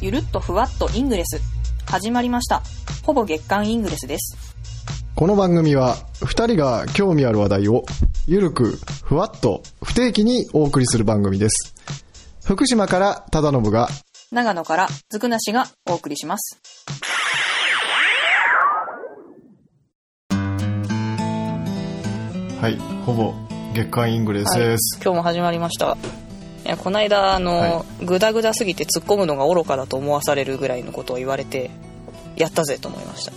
ゆるっとふわっとイングレス。始まりました。ほぼ月刊イングレスです。この番組は二人が興味ある話題をゆるくふわっと不定期にお送りする番組です福島から忠信が長野からずくなしがお送りします。はいほぼ月刊イングレスです、今日も始まりました。いや、こないだ、あの、はグダグダすぎて突っ込むのが愚かだと思わされるぐらいのことを言われて、やったぜと思いました。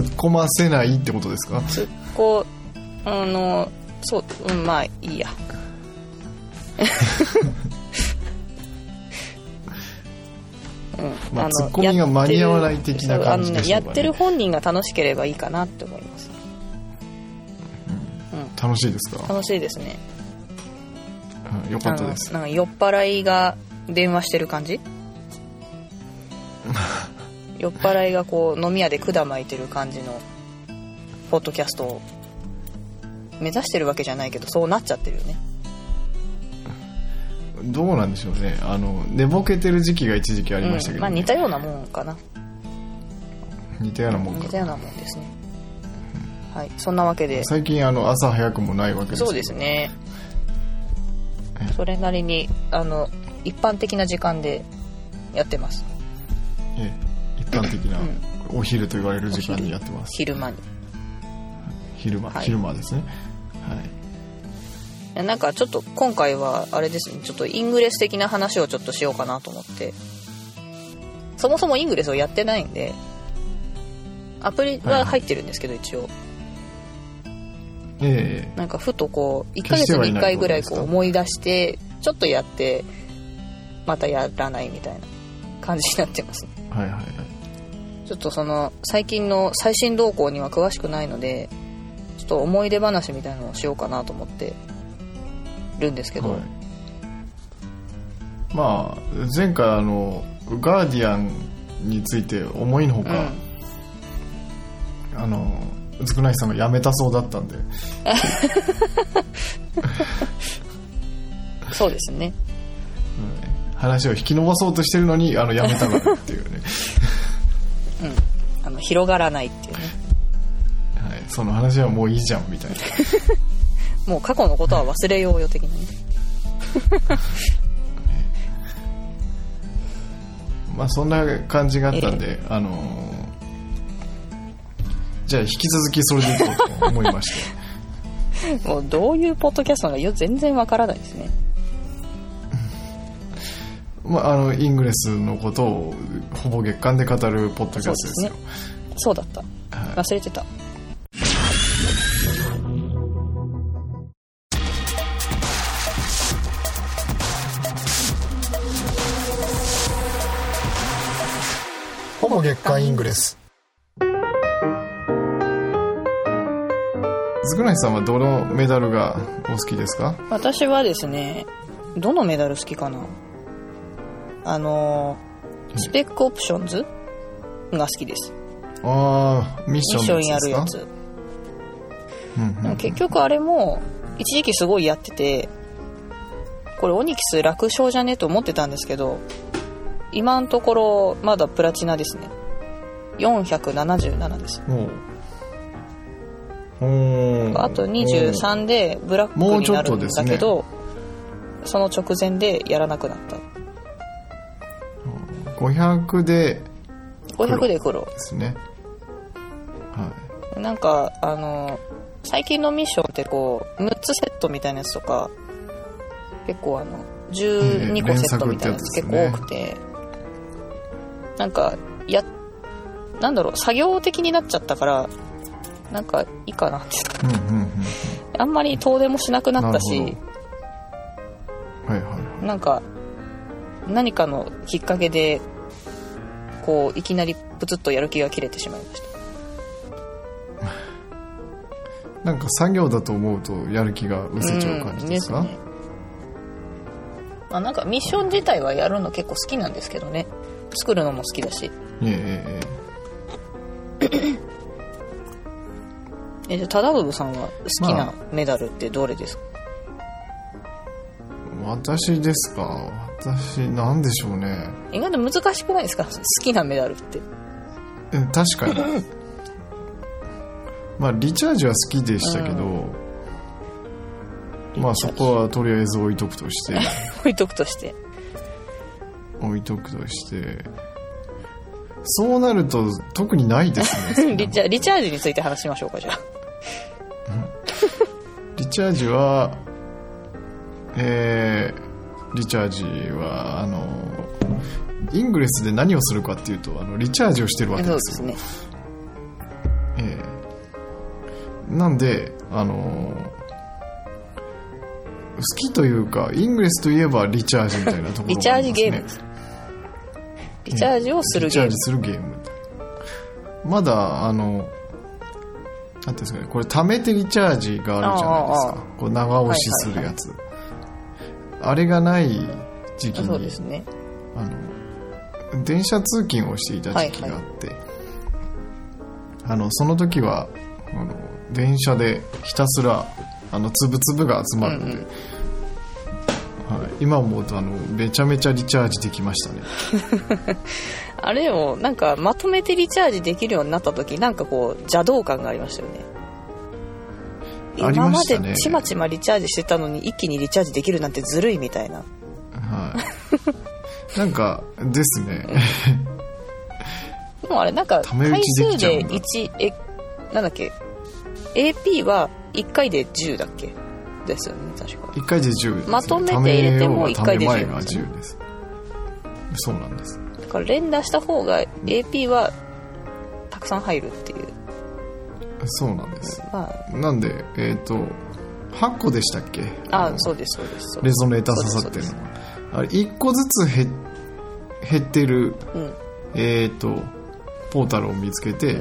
突っ込ませないってことですか？突っこう、あの、そう、うん、まあいいや。うん まあの突っ込みが間に合わない的な感じでしょうかねそうあのやってる本人が楽しければいいかなって思います。楽しいですか、楽しいですね。うん、よかったです。なんか酔っ払いが電話してる感じ？酔っ払いがこう飲み屋で管巻いてる感じのポッドキャストを目指してるわけじゃないけどそうなっちゃってるよね。どうなんでしょうね。あの寝ぼけてる時期が一時期ありましたけど、うんまあね似たようなもんかな。似たようなもんか。似たようなもんですね。はい。そんなわけで。最近あの朝早くもないわけですそうですね それなりにあの一般的な時間でやってます。ええ一般的なうん。お昼と言われる時間にやってます。昼間に。昼間、はい。昼間ですね。はい。なんかちょっと今回はあれですね。ちょっとイングレス的な話をちょっとしようかなと思って。そもそもイングレスをやってないんでアプリは入ってるんですけど一応ええ。なんかふとこう1ヶ月に1回ぐらいこう思い出してちょっとやってまたやらないみたいな感じになってますはいはいはい。ちょっとその最近の最新動向には詳しくないのでちょっと思い出話みたいなのをしようかなと思ってるんですけど、はい。まあ前回あのガーディアンについて思いのほか、あのずくないさんが辞めたそうだったんで、うん、そうですね。うん。話を引き伸ばそうとしてるのにあの辞めたがるっていうね、あの広がらないっていうね。はい、その話はもういいじゃんみたいな。もう過去のことは忘れようよ的な ね。まあそんな感じがあったんで、あのーじゃあ引き続きそれでいこうと思いまして。もうどういうポッドキャストなのかよ全然わからないですね。まあ、あのイングレスのことをほぼ月間で語るポッドキャストですよ。そうだった。はい。忘れてた。ほぼ月間イングレスずくないさんはどのメダルがお好きですか？私はですねどのメダル好きかな？あの Spec Options が好きです。ああミッションやるやつ。うんうん結局あれも一時期すごいやっててこれオニキス楽勝じゃね？と思ってたんですけど今のところまだプラチナですね。477ですあと23でブラックになるんだけど、その直前でやらなくなった。500で500で黒ですね。はなんかあの最近のミッションってこう6つセットみたいなやつとか結構あの12個セットみたいなやつ結構多くて、なんかやなんだろう作業的になっちゃったからなんかいいかなって。いうんうんうん。あんまり遠出もしなくなったし。はいはいはい。なんか何かのきっかけでこういきなりプツッとやる気が切れてしまいました。なんか作業だと思うとやる気が失せちゃう感じですか、うんね。まあ、なんかミッション自体はやるの結構好きなんですけどね。作るのも好きだし。いえいええじゃあ忠信さんは好きなメダルってどれですか、え私ですか？私なんでしょうね。意外と難しくないですか？好きなメダルって。え確かに。まあリチャージは好きでしたけど、まあそこはとりあえず置いとくとして。置いとくとして。置いとくとして。そうなると特にないですね。リチャリチャージについて話しましょうかじゃあ。リチャージはえー、リチャージはあのイングレスで何をするかっていうとあのリチャージをしてるわけそうでよですすね。ええなんであの好きというかイングレスといえばリチャージみたいなところリチャージがありますねゲームです。リチャージをするリチャージゲームするゲーム。まだあのなんですかねこれ貯めてリチャージがあるじゃないですか。こう長押しするやつ、あれがない時期そうにですね。あの電車通勤をしていた時期があって、あのその時はあの電車でひたすらあの粒々が集まるので、うんうん。はい、今思うとあのめちゃめちゃリチャージできましたね あれもなんかまとめてリチャージできるようになった時なんかこう邪道感がありましたよね。今までちまちまリチャージしてたのに一気にリチャージできるなんてずるいみたいな。はい。なんかですね。でもあれなんか回数できちゃうんだ。1えなんだっけ？AP は1回で10だっけ？ですよね確か。1回で10です、ね、まとめて入れても一回で10ためようがため前が10です。そうなんです。だから連打した方が AP はたくさん入るっていう。そうなんです。まなんでえっ、と8個でしたっけ？のああそうですそうですレです。ゾネーター刺さってるのは。あれ1個ずつ減減ってるうん。えっ、とポータルを見つけて、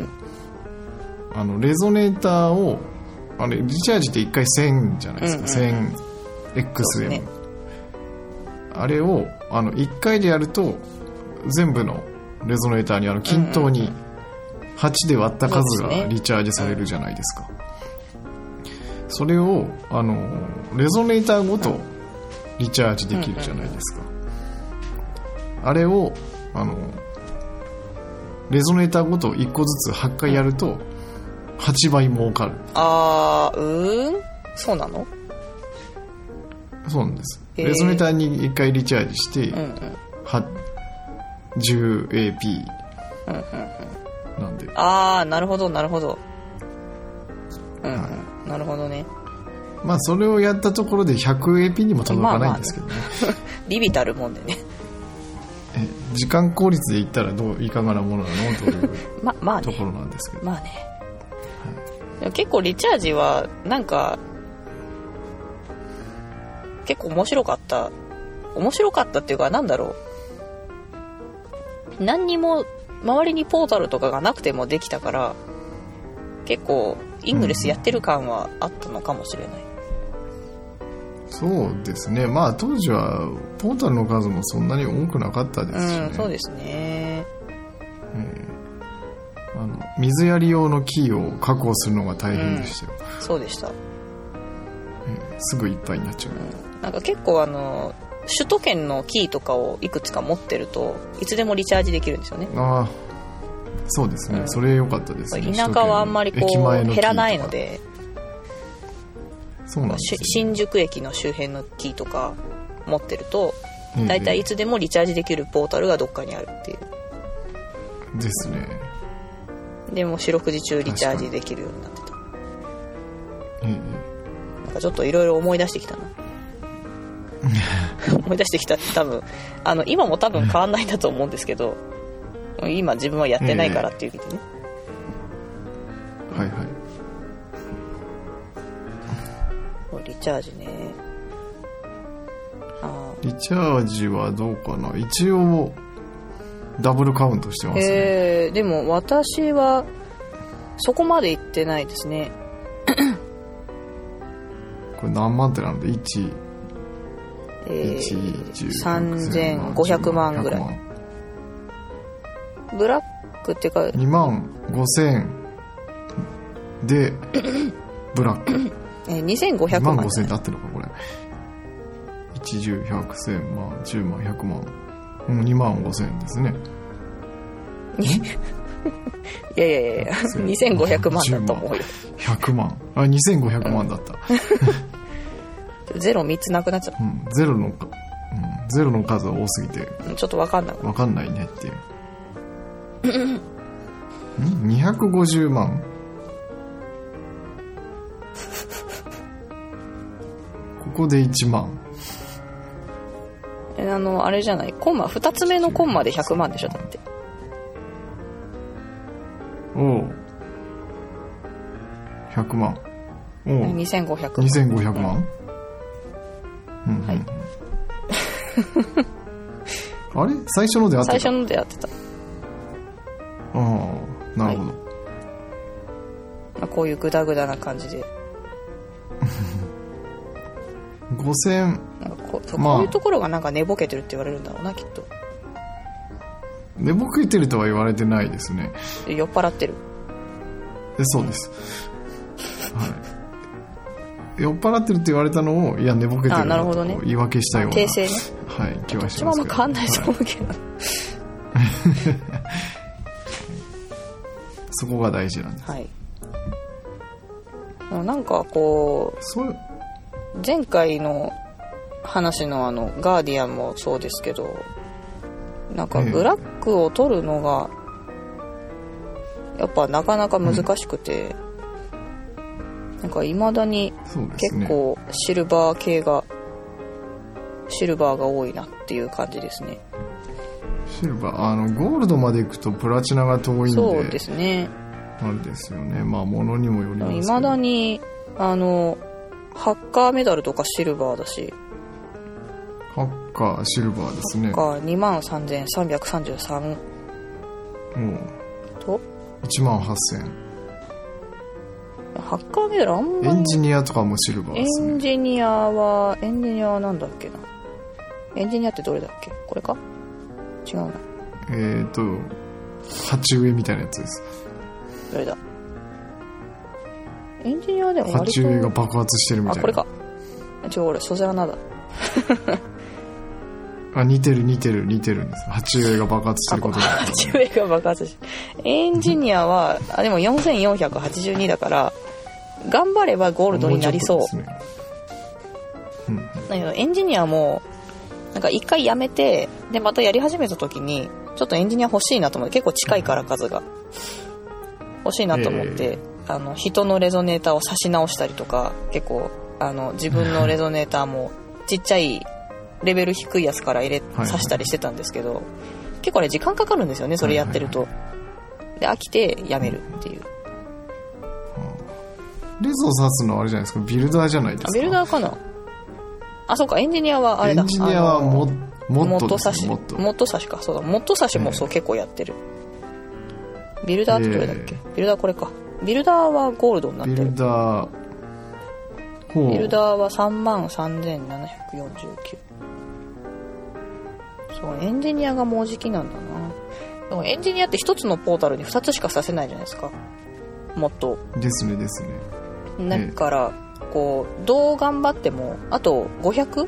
あのレゾネーターをあれリチャージって1回1000じゃないですか、うんうん 1000XM、そうですね。あれをあの1回でやると全部のレゾネーターにあの均等に8で割った数がリチャージされるじゃないですか。それをあのレゾネーターごとリチャージできるじゃないですか。あれをあのレゾネーターごと1個ずつ8回やると8倍儲かる。あーうーん？そうなの？そうなんです。レゾネーターに1回リチャージして、うんうんは 10AP なんで。ああなるほどなるほど。うん、うん。はなるほどね。まあそれをやったところで 100AP にも届かないんですけどね,、ビビたるもんでね。え時間効率で言ったらどういかがなものなの？という ままあね。ところなんですけど、まあね、でも結構リチャージはなんか結構面白かった。面白かったっていうかなんだろう何にも周りにポータルとかがなくてもできたから結構イングレスやってる感はあったのかもしれない、そうですね。まあ当時はポータルの数もそんなに多くなかったですし、ね。うんそうですね。あの水やり用のキーを確保するのが大変でしたよ、そうでした。えすぐいっぱいになっちゃう、なんか結構あの首都圏のキーとかをいくつか持ってるといつでもリチャージできるんですよね。ああそうですね、うん。それ良かったですね。田舎はあんまりこう減らないのでそうなんですよ。し新宿駅の周辺のキーとか持ってるとええ大体いつでもリチャージできるポータルがどっかにあるっていう。ですね。でも四六時中リチャージできるようになってた。えなんかちょっといろいろ思い出してきたな 思い出してきた多分。あの今も多分変わんないんだと思うんですけど今自分はやってないからっていう意味でね、えはいはい。リチャージね。あリチャージはどうかな。一応ダブルカウントしてーますね。えー、でも私はそこまで行ってないですね。これ何万ってなので？1え1ー、3500万ぐらい。ブラックっていうか2万5千で ブラック。えー2 2500万5万。じゃない千って合ってるのかこれ。510100100万10万100万。うん2万5000円ですね。いやいやいや2500万。だと思うよ100万。あ2500万だった、ゼロ3つなくなっちゃっうん、ゼロのか、うん、ゼロの数は多すぎて。たちょっと分かんなく分かんないねっていう。ん250万。ここで1万。えあのあれじゃない。コンマ2つ目のコンマで100万でしょだって。おう。100万。おう。2500 2500万うんうんうん。はい。あれ？最初のであってた？最初のでやってた、ああなるほど、まあ、こういうグダグダな感じで。5000なんかこうこういうところがなんか寝ぼけてるって言われるんだろうなきっと。寝ぼけてるとは言われてないですね。で酔っ払ってる。でそうです、はい、酔っ払ってるって言われたのをいや寝ぼけてるあなるほどね。と言い訳したような。訂正ね。はい気はしますけど。も変わんないとはい思うけど、そこが大事なんです。はい。もうなんかこそれう。前回の話のあのガーディアンもそうですけどなんかええ。ブラックを取るのがやっぱなかなか難しくて、なんか未だに結構シルバー系がシルバーが多いなっていう感じですね。シルバーあのゴールドまで行くとプラチナが遠いんでそうですね。あれですよね。まあ物にもよりますけど。未だにあのハッカーメダルとかシルバーだし。ハッカーシルバーですね。が2万3333もうと？1万8000ハッカーメダルあんまエンりジニアとかもシルバーエですね。ンジニアはエンジニアはなんだっけな。エンジニアってどれだっけ？これか？違うな。えっ、ー、と鉢植えみたいなやつです。どれだ？エンジニアでも割鉢植えがと爆発してるみたいな。あこれか。違う俺ソゼアナだ。あ似てる似てる似てるんです。鉢植えが爆発してることが 鉢植えが爆発しエンジニアはあでも4482だから頑張ればゴールドになりそう。ねうん。だけどエンジニアもなんか一回やめてでまたやり始めた時にちょっとエンジニア欲しいなと思って結構近いから数が。欲しいなと思って、あの人のレゾネーターを差し直したりとか結構あの自分のレゾネーターもちっちゃいレベル低いやつから入れはしたりしてたんですけど、結構ね時間かかるんですよねそれやってると、で飽きてやめるっていうレゾを刺すのはあれじゃないですか。ビルダーじゃないですか。あビルダーかな？あそうかエンジニアはあれだ。エンジニアはももっとですよもっと。モット差しか。そうだモット差しもそう結構やってる。ビルダーってどれだっけ、ビルダーこれか。ビルダーはゴールドになってる。ビルダービルダーは3万3749そうエンジニアがもうじきなんだな。でもエンジニアって1つのポータルに2つしかさせないじゃないですか。もっと。ですねですねだからこうどう頑張ってもあと500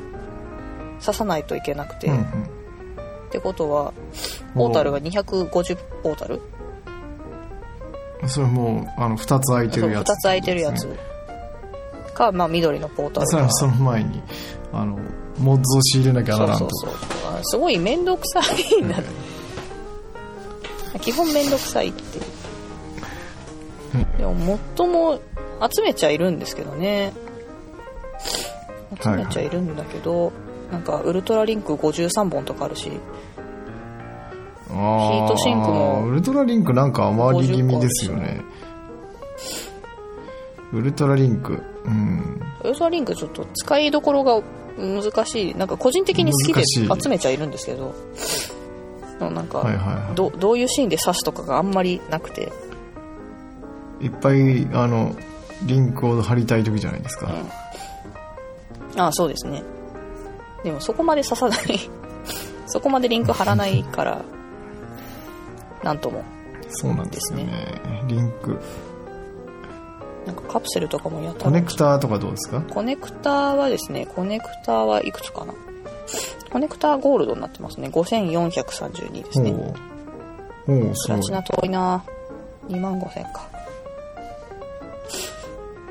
刺さないといけなくて、うんうん。ってことはポータルが250ポータル？それもうあの2つ空いてるやつ2つ空いてるやつ。か、まあ、緑のポータルかその前にあのモッズを仕入れなきゃならんと。そうそうそうあすごい面倒くさいな、基本面倒くさいって。いうでも最も集めちゃいるんですけどね。集めちゃいるんだけど、なんかウルトラリンク53本とかあるし。ヒートシンクもウルトラリンクなんか余り気味ですよね。ウルトラリンク。うん。ウルトラリンクちょっと使いどころが難しい。なんか個人的に好きで集めちゃいるんですけど。なんか、はいはいはどどういうシーンで刺すとかがあんまりなくて。いいっぱいあのリンクを貼りたい時じゃないですか、ああそうですね。でもそこまで刺さない。そこまでリンク貼らないからなんとも。そうなんですよね。リンク。なんかカプセルとかもやったコネクターとかどうですか？コネクターはですねコネクターはいくつかな。コネクターゴールドになってますね。5432ですね。おおおすごい。プラチナ遠いな。2万5000か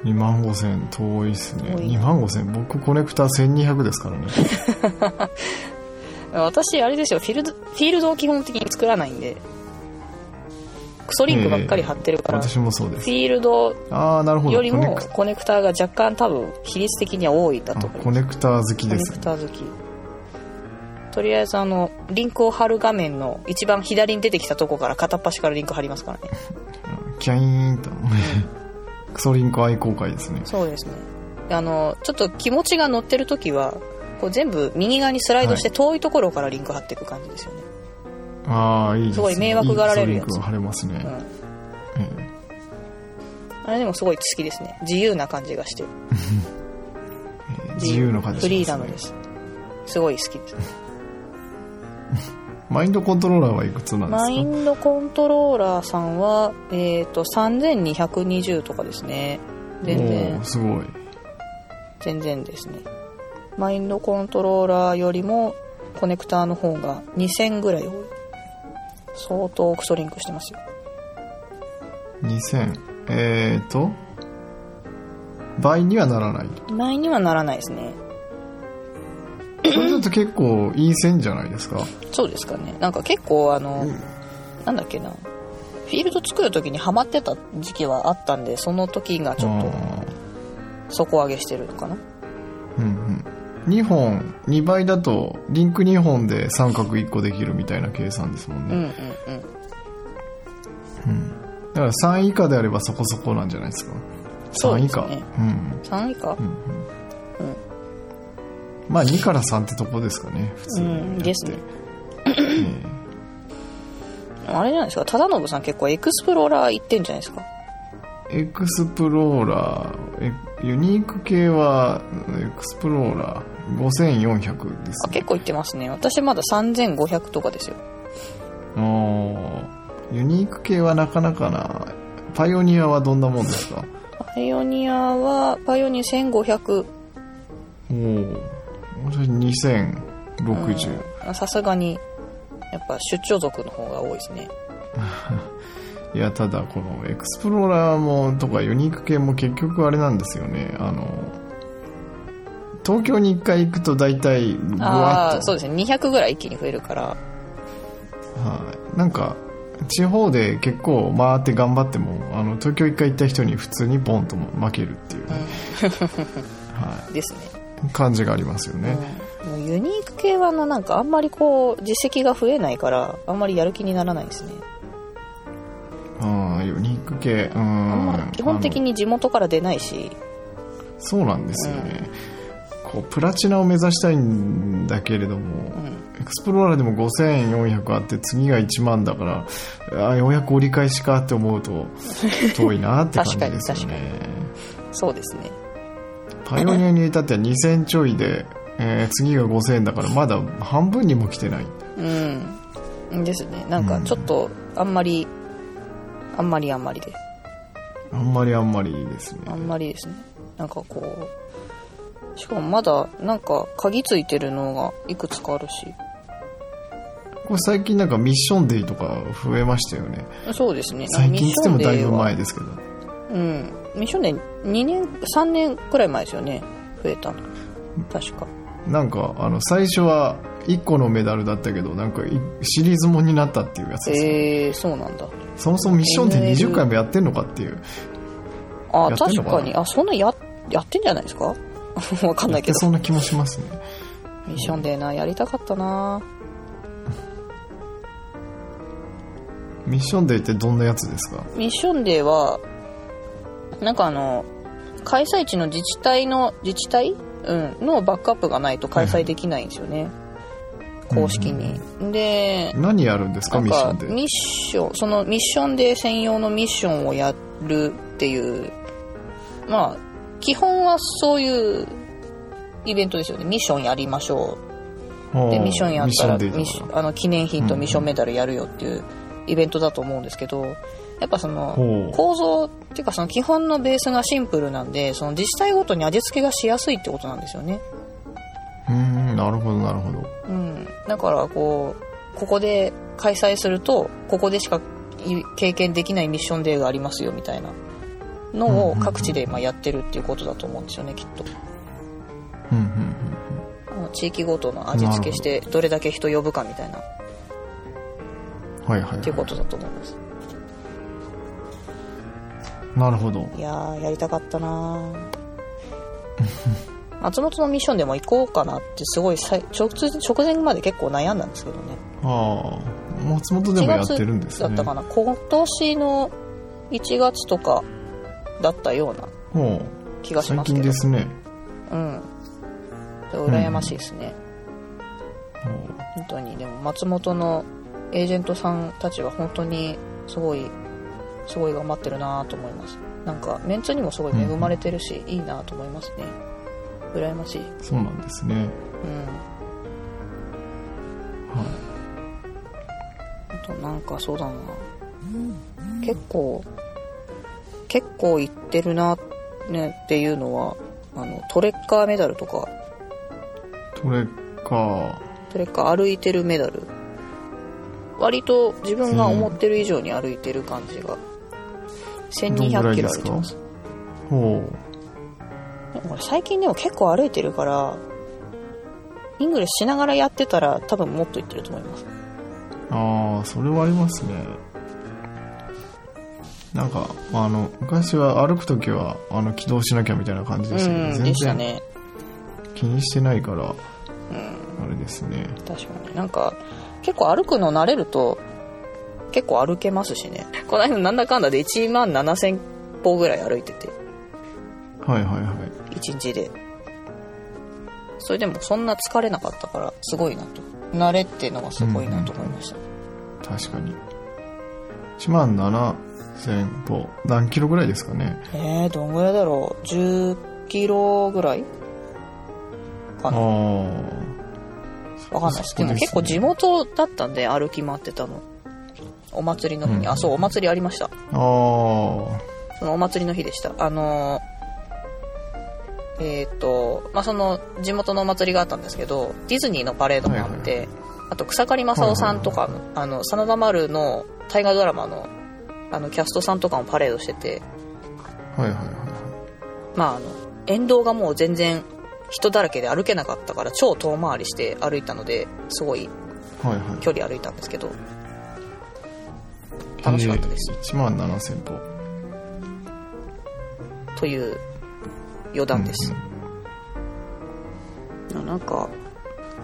2万5千遠いっすね。遠い。2万5千？僕コネクタ1200ですからね。私あれですよ。フィールドフィールドを基本的に作らないんで。クソリンクばっかり貼ってるから、私もそうです。フィールドああなるほど。よりもコネクター。が若干多分比率的には多いんだとあ思います。コネクター好きコネですクター好き。とりあえずあのリンクを貼る画面の一番左に出てきたとこから片っ端からリンク貼りますからね。キャイーンとクソリンク愛好会ですね。そうですね。であのちょっと気持ちが乗ってる時はこう全部右側にスライドして遠いところからリンク貼っていく感じですよね、ああいいですね。すごい迷惑がられるやついいクソリンクが貼れますね、うん。ええ。あれでもすごい好きですね。自由な感じがして。ええ自由な感じフリーしまねなのですす。すごい好きですマインドコントローラーはいくつなんですか？マインドコントローラーさんは、えっ、と、3220とかですね。全お然ー、すごい全然ですね。マインドコントローラーよりも、コネクターの方が2000ぐらい多い。相当クソリンクしてますよ。2000えーと？倍にはならない倍にはならないですね。これだと結構いい線じゃないですか。そうですかね。なんか結構あの、なんだっけな。フィールド作る時にハマってた時期はあったんで、その時がちょっとあ底上げしてるのかな。ーうんうん。2本2倍だとリンク2本で三角1個できるみたいな計算ですもんね、うんうんうん。だから3以下であればそこそこなんじゃないですか。3以下。そうね。うん。3以下、うんうんまあ2から3ってとこですかね普通うんですね。え あれじゃないですか。忠信さん結構エクスプローラー行ってんじゃないですか。えエクスプローラーえユニーク系はエクスプローラー5400ですね。あ結構行ってますね。私まだ3500とかですよ。あー。ユニーク系はなかなかな。パイオニアはどんなもんですか？パイオニアはパイオニア1500おお私2060、うん。さすがにやっぱ出張族の方が多いですね。いやただこのエクスプローラーもとかユニーク系も結局あれなんですよね。あの東京に1回行くと大体ブあワッと。あそうですね。200ぐらい一気に増えるから。はい、なんか地方で結構回って頑張ってもあの東京1回行った人に普通にボンと負けるっていうね、は ですね、い、感じがありますよね、うん、もうユニーク系はあのなんかあんまりこう実績が増えないからあんまりやる気にならないですね。ああユニーク系。うあん基本的に地元から出ないし。そうなんですよね、こうプラチナを目指したいんだけれども、うん。エクスプローラーでも5400あって次が1万だからあうやく折り返しかって思うと 遠いなって感じですよ確かにねそうですねパイオニアに至っては2000ちょいで、えー次が5000円だからまだ半分にも来てない。うん。ですね。なんかちょっとあんまり、あんまりあんまりで。あんまりあんまりですね。あんまりですね。なんかこうしかもまだなんか鍵ついてるのがいくつかあるし。これ最近なんかミッションデイとか増えましたよね。そうですね。最近っつってもだいぶ前でですけど。うんミッションデー2年3年くらい前ですよね。増えたの。確か。なんかあの最初は1個のメダルだったけどなんかいシリーズもんになったっていうやつです、えー、そうなんだ。そもそもミッションデイ ML 20回もやってんのかっていう。あやってんのかな？確かに。あそんなややってんじゃないですか？わかんないけど。そんな気もしますね。ミッションデーなやりたかったな。ミッションデイってどんなやつですか？ミッションデーはなんかあの開催地の自治体の自治体、うん、のバックアップがないと開催できないんですよね、公式に、で何やるんですか？ミッションデイかミッションそのミッションデー専用のミッションをやるっていう。まあ基本はそういうイベントですよね。ミッションやりましょう。でミッションやったらあの記念品とミッションメダルやるよっていうイベントだと思うんですけどやっぱその構造っていうかその基本のベースがシンプルなんでその自治体ごとに味付けがしやすいってことなんですよね。うーんなるほどなるほど。うん。だから、こう、ここで開催すると、ここでしか経験できないミッションデーがありますよ、みたいなのを各地でまあやってるっていうことだと思うんですよね、きっと。うんうんうん地域ごとの味付けして、どれだけ人呼ぶかみたいな、っはいはい、ていうことだと思います。なるほどいやー、やりたかったなー 松本のミッションでも行こうかなってすごい直直前まで結構悩んだんですけどね。ああ松本でもやってるんですねだったかな今年の1月とかだったようなも気がしますけど。近ですねうん。羨ましいですね。ほ本当に。でも松本のエージェントさんたちは本当にすごい、すごい頑張ってるなと思います。なんかメンツにもすごい恵まれてるし、いいなと思いますね。羨ましい。うん。うそうなんですねはあとなんかそうだな。結構、結構いってるな、ね、っていうのは、あの、トレッカーメダルとか、いそれかトレッカー歩いてるメダル。割と自分が思ってる以上に歩いてる感じが。どんぐ1200キロ歩いてます。ほでも俺最近でも結構歩いてるから、イングリッシュしながらやってたら多分もっといってると思います。うああそれはありますねなんかあの昔は歩く時はあの起動しなきゃみたいな感じでしたけど、うん、全然ね。気にしてないからうん、あれですね確かに。なんか、結構歩くの慣れると、結構歩けますしね。この間なんだかんだで1万7000歩ぐらい歩いてて、はいはいはい1日で。それでもそんな疲れなかったから、すごいなと。慣れっていうのがすごいなと思いました。確かに1万7000歩何キロぐらいですかねえー、どんぐらいだろう ?10 キロぐらいかあなあわかんないです。でもそうですね結構地元だったんで歩き回ってたの。お祭りの日に。うんあ、そう、お祭りありました。ああそのお祭りの日でした。あのー、えっ、と、まあ、その地元のお祭りがあったんですけど、ディズニーのパレードもあって、はいあと草刈正雄さんとかの、あの、真田丸の大河ドラマの、あの、キャストさんとかもパレードしてて、はいはいはいまあ、あの、沿道がもう全然人だらけで歩けなかったから超遠回りして歩いたので、すごいはいはい距離歩いたんですけど、楽しかったです。1万7000歩。という余談です。なんか、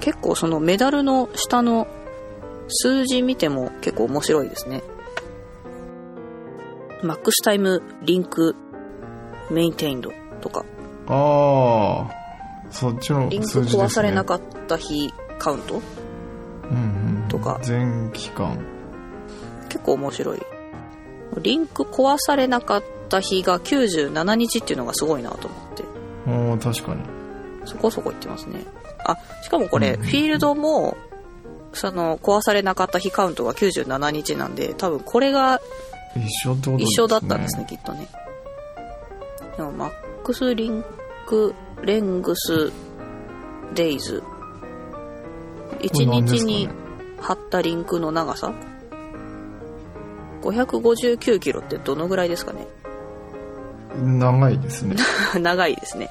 結構そのメダルの下の数字見ても結構面白いですね。Max Time Link Maintained とか、ああそっちのリンク数字です、ね、壊されなかった日カウント？うんうんとか。全期間結構面白い。リンク壊されなかった日が97日っていうのがすごいなと思って。おー確かにそこそこ行ってますね。あ、しかもこれ、うんフィールドも、その、壊されなかった日カウントが97日なんで、多分これが一緒ってことですね一緒だったんですね、きっとね。でも、マックスリンク、レングス、デイズ。1これ何ですかね？日に貼ったリンクの長さ？559キロってどのぐらいですかね？長いですね。長いですね。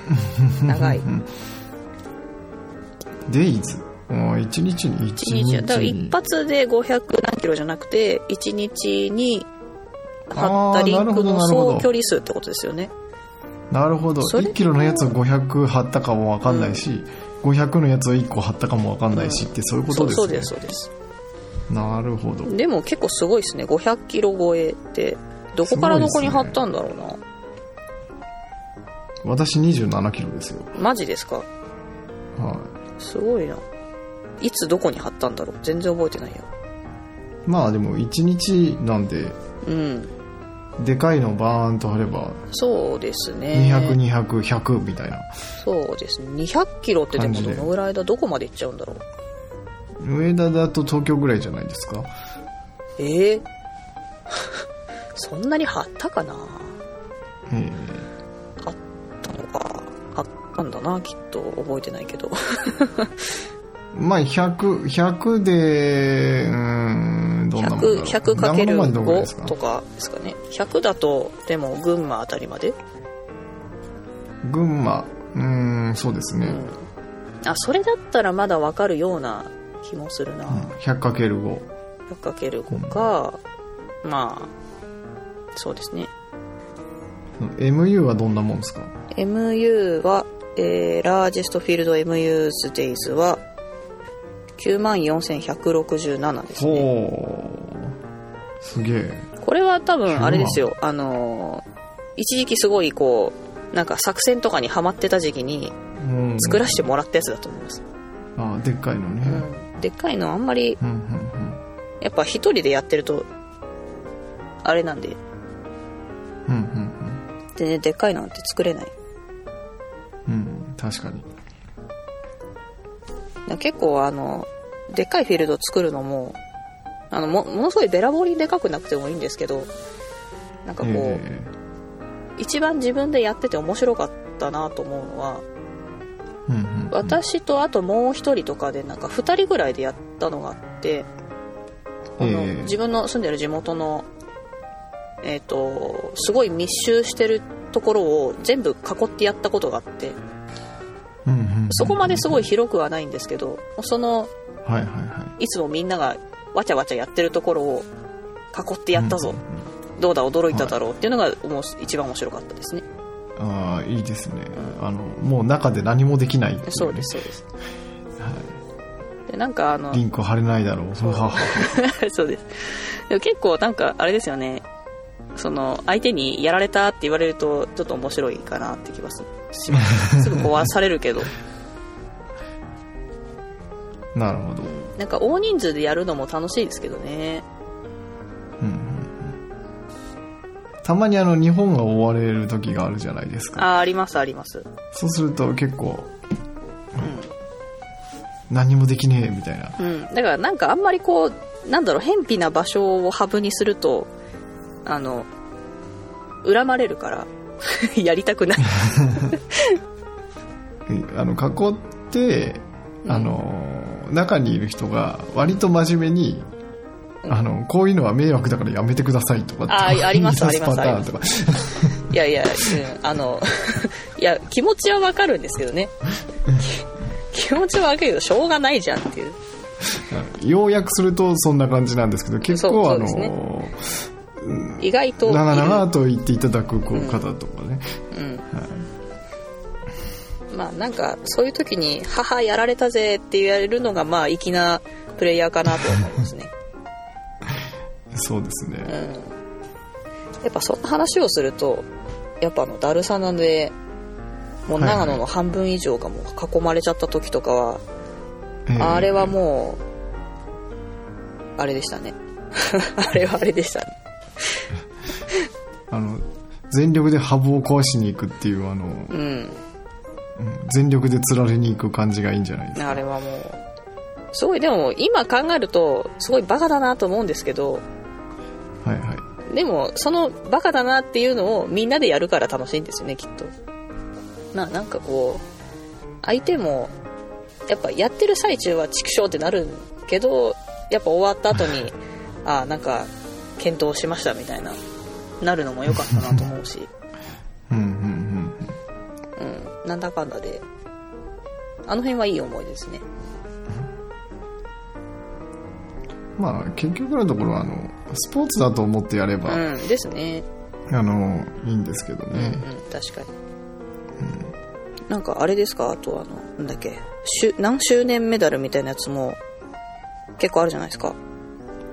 長い。デイズ。もう一日に一一日日だから一に発で500何キロじゃなくて1日に貼ったリンクの総距離数ってことですよね。なるほど。それ1キロのやつを500貼ったかもわかんないし、500のやつを1個貼ったかもわかんないしってそういうことですね。そうそうですそうですなるほど。でも結構すごいですね。500キロ超えって。どこからどこに貼ったんだろうな、私27キロですよ。マジですか？はすごいな。いつどこに貼ったんだろう？全然覚えてないや。いまあでも1日なんでうん。でかいのバーンと貼ればそうですね。200200100みたいな。そうですね。200キロってでもどのぐらいだ？どこまで行っちゃうんだろう？上田だと東京ぐらいじゃないですか？ええ そんなに貼ったかな？え貼ったのか。貼っなんだなきっと。覚えてないけど。まあ、100、100で、うーん、どんなもんだろう。100 100かける長野までどんぐらいです5かとかですかね。100だとでも群馬あたりまで、群馬、うーん、そうですね。うん、あそれだったらまだわかるような気もするな、うん。100×5。100×5 か、まあそうですね。MU はどんなもんですか？MU は、えー、ラージェストフィールド MUs days は94,167ですね。すげえ。これは多分あれですよ。あのー一時期すごいこうなんか作戦とかにハマってた時期にうん。作らせてもらったやつだと思います、あでっかいのね。うん、でっかいのあんまりうん、うん、やっぱ一人でやってるとあれなんでうん。うん、うん、全然でっかいのなんて作れないうん。うん、確かに。結構あのでっかいフィールド作るのもあのもものすごいべらぼうにでかくなくてもいいんですけどなんかこう、え一番自分でやってて面白かったなと思うのはえうん、うん。私とあともう一人とかでなんか2人ぐらいでやったのがあってあの、ええ自分の住んでる地元のえっ、とすごい密集してるところを全部囲ってやったことがあってうん、うん。そこまですごい広くはないんですけどそのはい、はい、はいつもみんながわちゃわちゃやってるところを囲ってい。やったぞ、うんどうだ驚いただろうっていうのがもう一番面白かったですねうんああ、いいですね。あの、もう中で何もできないねそうですそうですはでなんかあのい。リンク貼れないだろう。そうはははそうですでも結構なんかあれですよねその相手にやられたって言われるとちょっと面白いかなって気がすしますすぐ壊されるけど なるほど。なんか大人数でやるのも楽しいですけどねたまにあの日本が追われる時があるじゃないですか。ああありますありますそうすると結構、何もできねえみたいな。うんだからなんかあんまりこうなんだろう偏僻な場所をハブにするとあの恨まれるから やりたくない あの囲って、あの中にいる人が割と真面目に、あのこういうのは迷惑だからやめてくださいとかあーあります 言い出パターンありとかいやいや、うん、あの いや気持ちはわかるんですけどね。き 気持ちはわかるけどしょうがないじゃんっていう。要約するとそんな感じなんですけど結構あの意外と長々と言っていただくこう方とかね、うん。まあなんかそういう時に「母やられたぜ」って言われるのがまあ粋なプレイヤーかなと思いますね そうですね、うん。やっぱそんな話をするとやっぱあのダルサナでもうはいはい長野の半分以上がもう囲まれちゃった時とかは、ええ。あれはもうあれでしたね。あれはあれでしたね。あの全力でハブを壊しに行くっていうあの、うん。うん全力で釣られに行く感じがいいんじゃないですか。あれはもうすごいでも今考えるとすごいバカだなと思うんですけどはいはいでもそのバカだなっていうのをみんなでやるから楽しいんですよねきっと。ななんかこう相手もやっぱやってる最中は畜生ってなるけどやっぱ終わった後に あなんか検討しましたみたいななるのも良かったなと思うし。うんうんうん。うんなんだかんだであの辺はいい思いですね。まあ結局のところはあのスポーツだと思ってやれば、うんですね。あのいいんですけどうんね、うん確かに、なんかあれですか？あとあのなんだっけ？しゅ何周年メダルみたいなやつも結構あるじゃないですか。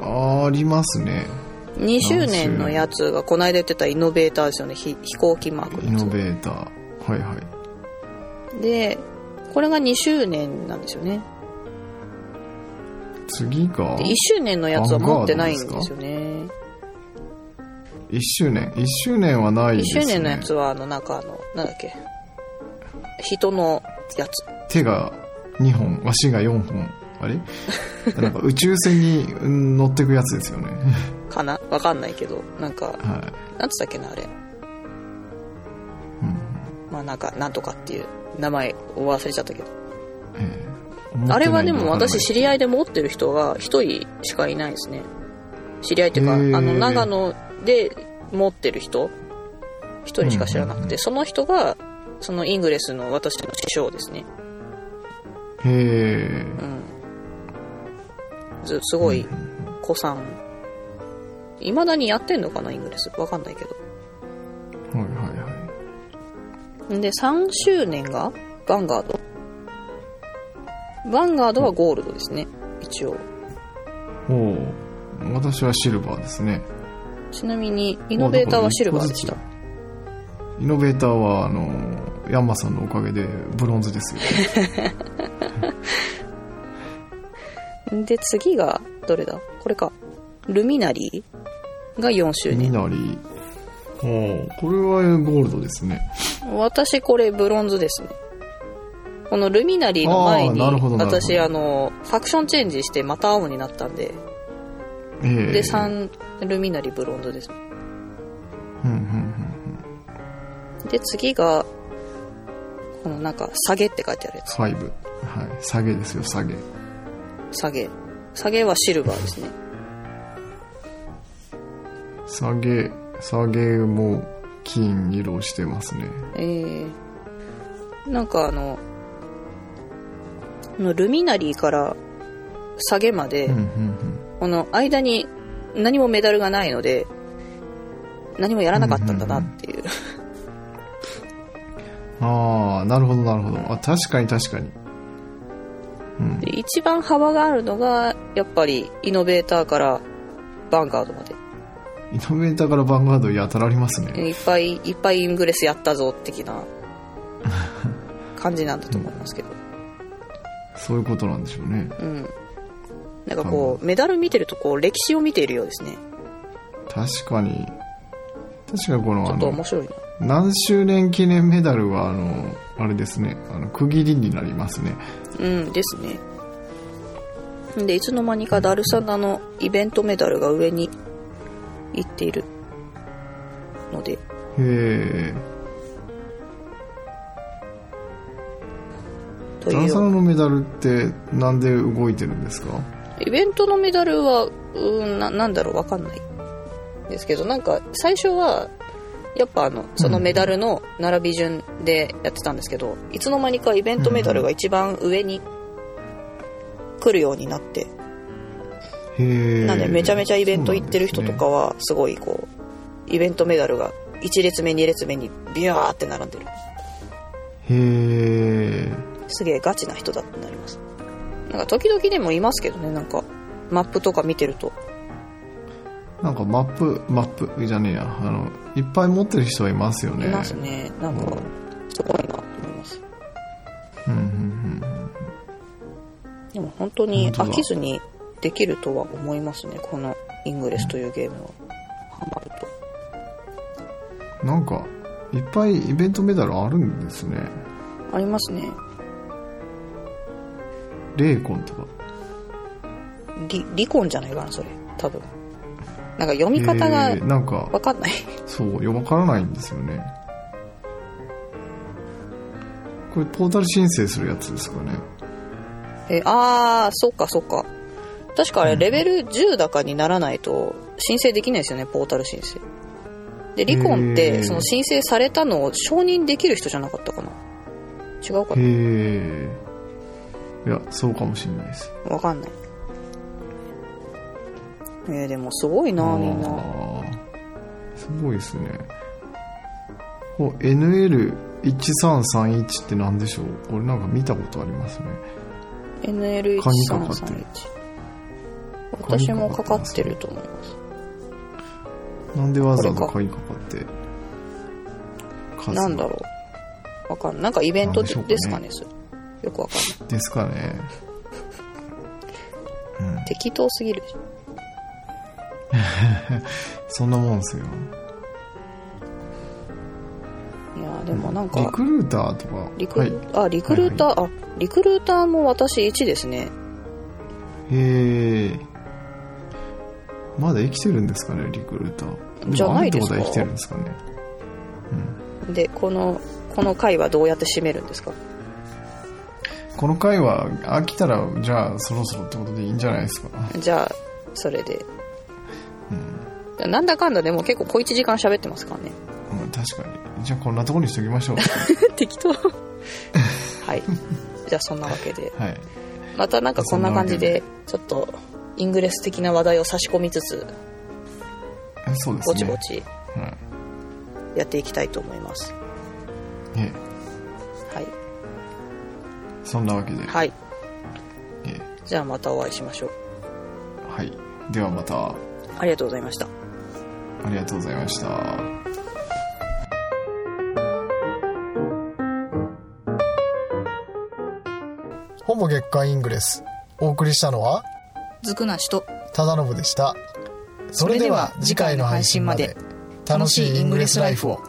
ありますね。2周年のやつがこの間言ってたイノベーターですよね。ひ飛行機マークイノベーター。はいはい。つでこれが2周年なんですよね次が？で1周年のやつは持ってないんですよね。1周年？1周年はない1ですね。周年のやつはあのなんかあのなんだっけ？人のやつ。手が2本足が4本。あれ？なんか宇宙船にうん乗ってくやつですよね。かな？わかんないけど。なんかはい。なんつったっけなあれ？うん。ままあなんかなんとかっていう名前を忘れちゃったけど。ええあれはでも私知り合いで持ってる人が一人しかいないですね。知り合いっていうかあの長野で持ってる人一人しか知らなくて、その人がそのイングレスの私の師匠ですね。へえうん。ずすごい子さん。いまだにやってんのかなイングレス？わかんないけど。はいはいはい。で3周年がヴァンガードヴァンガードはゴールドですね。一応。おお私はシルバーですね。ちなみにイノベーターはシルバーでした。イノベーターはあのヤンマさんのおかげでブロンズですよ。で次がどれだ？これか。ルミナリーが4周ミ年ナリおおこれはゴールドですね。私これブロンズですねこのルミナリーの前に私あのファクションチェンジしてまた青になったんで。ええ。で3ルミナリーブロンズです。うんうんで次がこのなんか下げって書いてあるやつ。ファイブ。はい。下げですよ下げ下げ下げはシルバーですね。下げ下げも金色してますね。えー、なんかあのこのルミナリーから下げまで、うんうんうん。この間に何もメダルがないので何もやらなかったんだなっていう,、ああなるほどなるほど。あ確かに確かに。うん。で一番幅があるのがやっぱりイノベーターからヴァンガードまで。イノベーターからヴァンガードやたらありますね。いっぱいいっぱいイングレスやったぞ的な感じなんだと思いますけどそういうことなんでしょうね。うん。なんかこうメダル見てるとこう歴史を見ているようですね。確かに。確かにこのちょっとあの面白いな。何周年記念メダルはあのあれですね。あの区切りになりますね。うんですね。でいつの間にかダルサナのイベントメダルが上に行っているので。へえという。ダンサーのメダルってなんで動いてるんですか？イベントのメダルはうんななんだろうわかんない。ですけどなんか最初はやっぱあのそのメダルの並び順でやってたんですけど、いつの間にかイベントメダルが一番上に来るようになって、へえなんでめちゃめちゃイベント行ってる人とかはすごいこうイベントメダルが1列目2列目にビューって並んでる。へえすげえガチな人だってなります。なんか時々でもいますけどねなんかマップとか見てると。なんかマップマップじゃねえや。あのいっぱい持ってる人はいますよね。いますね。なんかすごいなと思います。うんうんうんでも本当に飽きずにできるとは思いますね。このイングレスというゲームはハマると。なんかいっぱいイベントメダルあるんですね。ありますねレーコンとか。リリコンじゃないかなそれ。多分。なんか読み方がなんかわかんない。そうよわからないんですよね。これポータル申請するやつですかね。えああそっかそっか。確かあれレベル10だかにならないと申請できないですよねポータル申請。でリコンってその申請されたのを承認できる人じゃなかったかな。違うかへえいやそうかもしれないです。なわかんない。えー、でもすごいなみんな。すごいですね。こう NL1331 って何でしょう？これなんか見たことありますね。鍵かかってる。NL1331 私もかかってると思います。なんでわざわざこ鍵か。かって数なんだろう。わかんない。なんかイベントですかねそれよくわかんない。ですかね。うん。適当すぎる そんなもんですよ。いやでもなんかリクルーターとか。リク,、はい。あリクルーター、あリクルーターも私1ですね。へえまだ生きてるんですかねリクルーター。じゃないですか？生きてるんですかね。でこのこの回はどうやって締めるんですか？この回は飽きたらじゃあそろそろってことでいいんじゃないですか。じゃあそれで、なんだかんだでも結構小1時間喋ってますからね。うん確かに。じゃあこんなところにしときましょう。適当。はい。じゃあそんなわけで。はい。またなんかこんな感じでちょっとイングレス的な話題を差し込みつつえそうですね。ぼちぼちはい。やっていきたいと思います。えはいそんなわけで、はい。えじゃあまたお会いしましょう。はい。ではまた。ありがとうございました。ありがとうございました。ほぼ月刊イングレス。お送りしたのは？ずくなしと。忠信でした。それでは次回の配信まで。楽しいイングレスライフを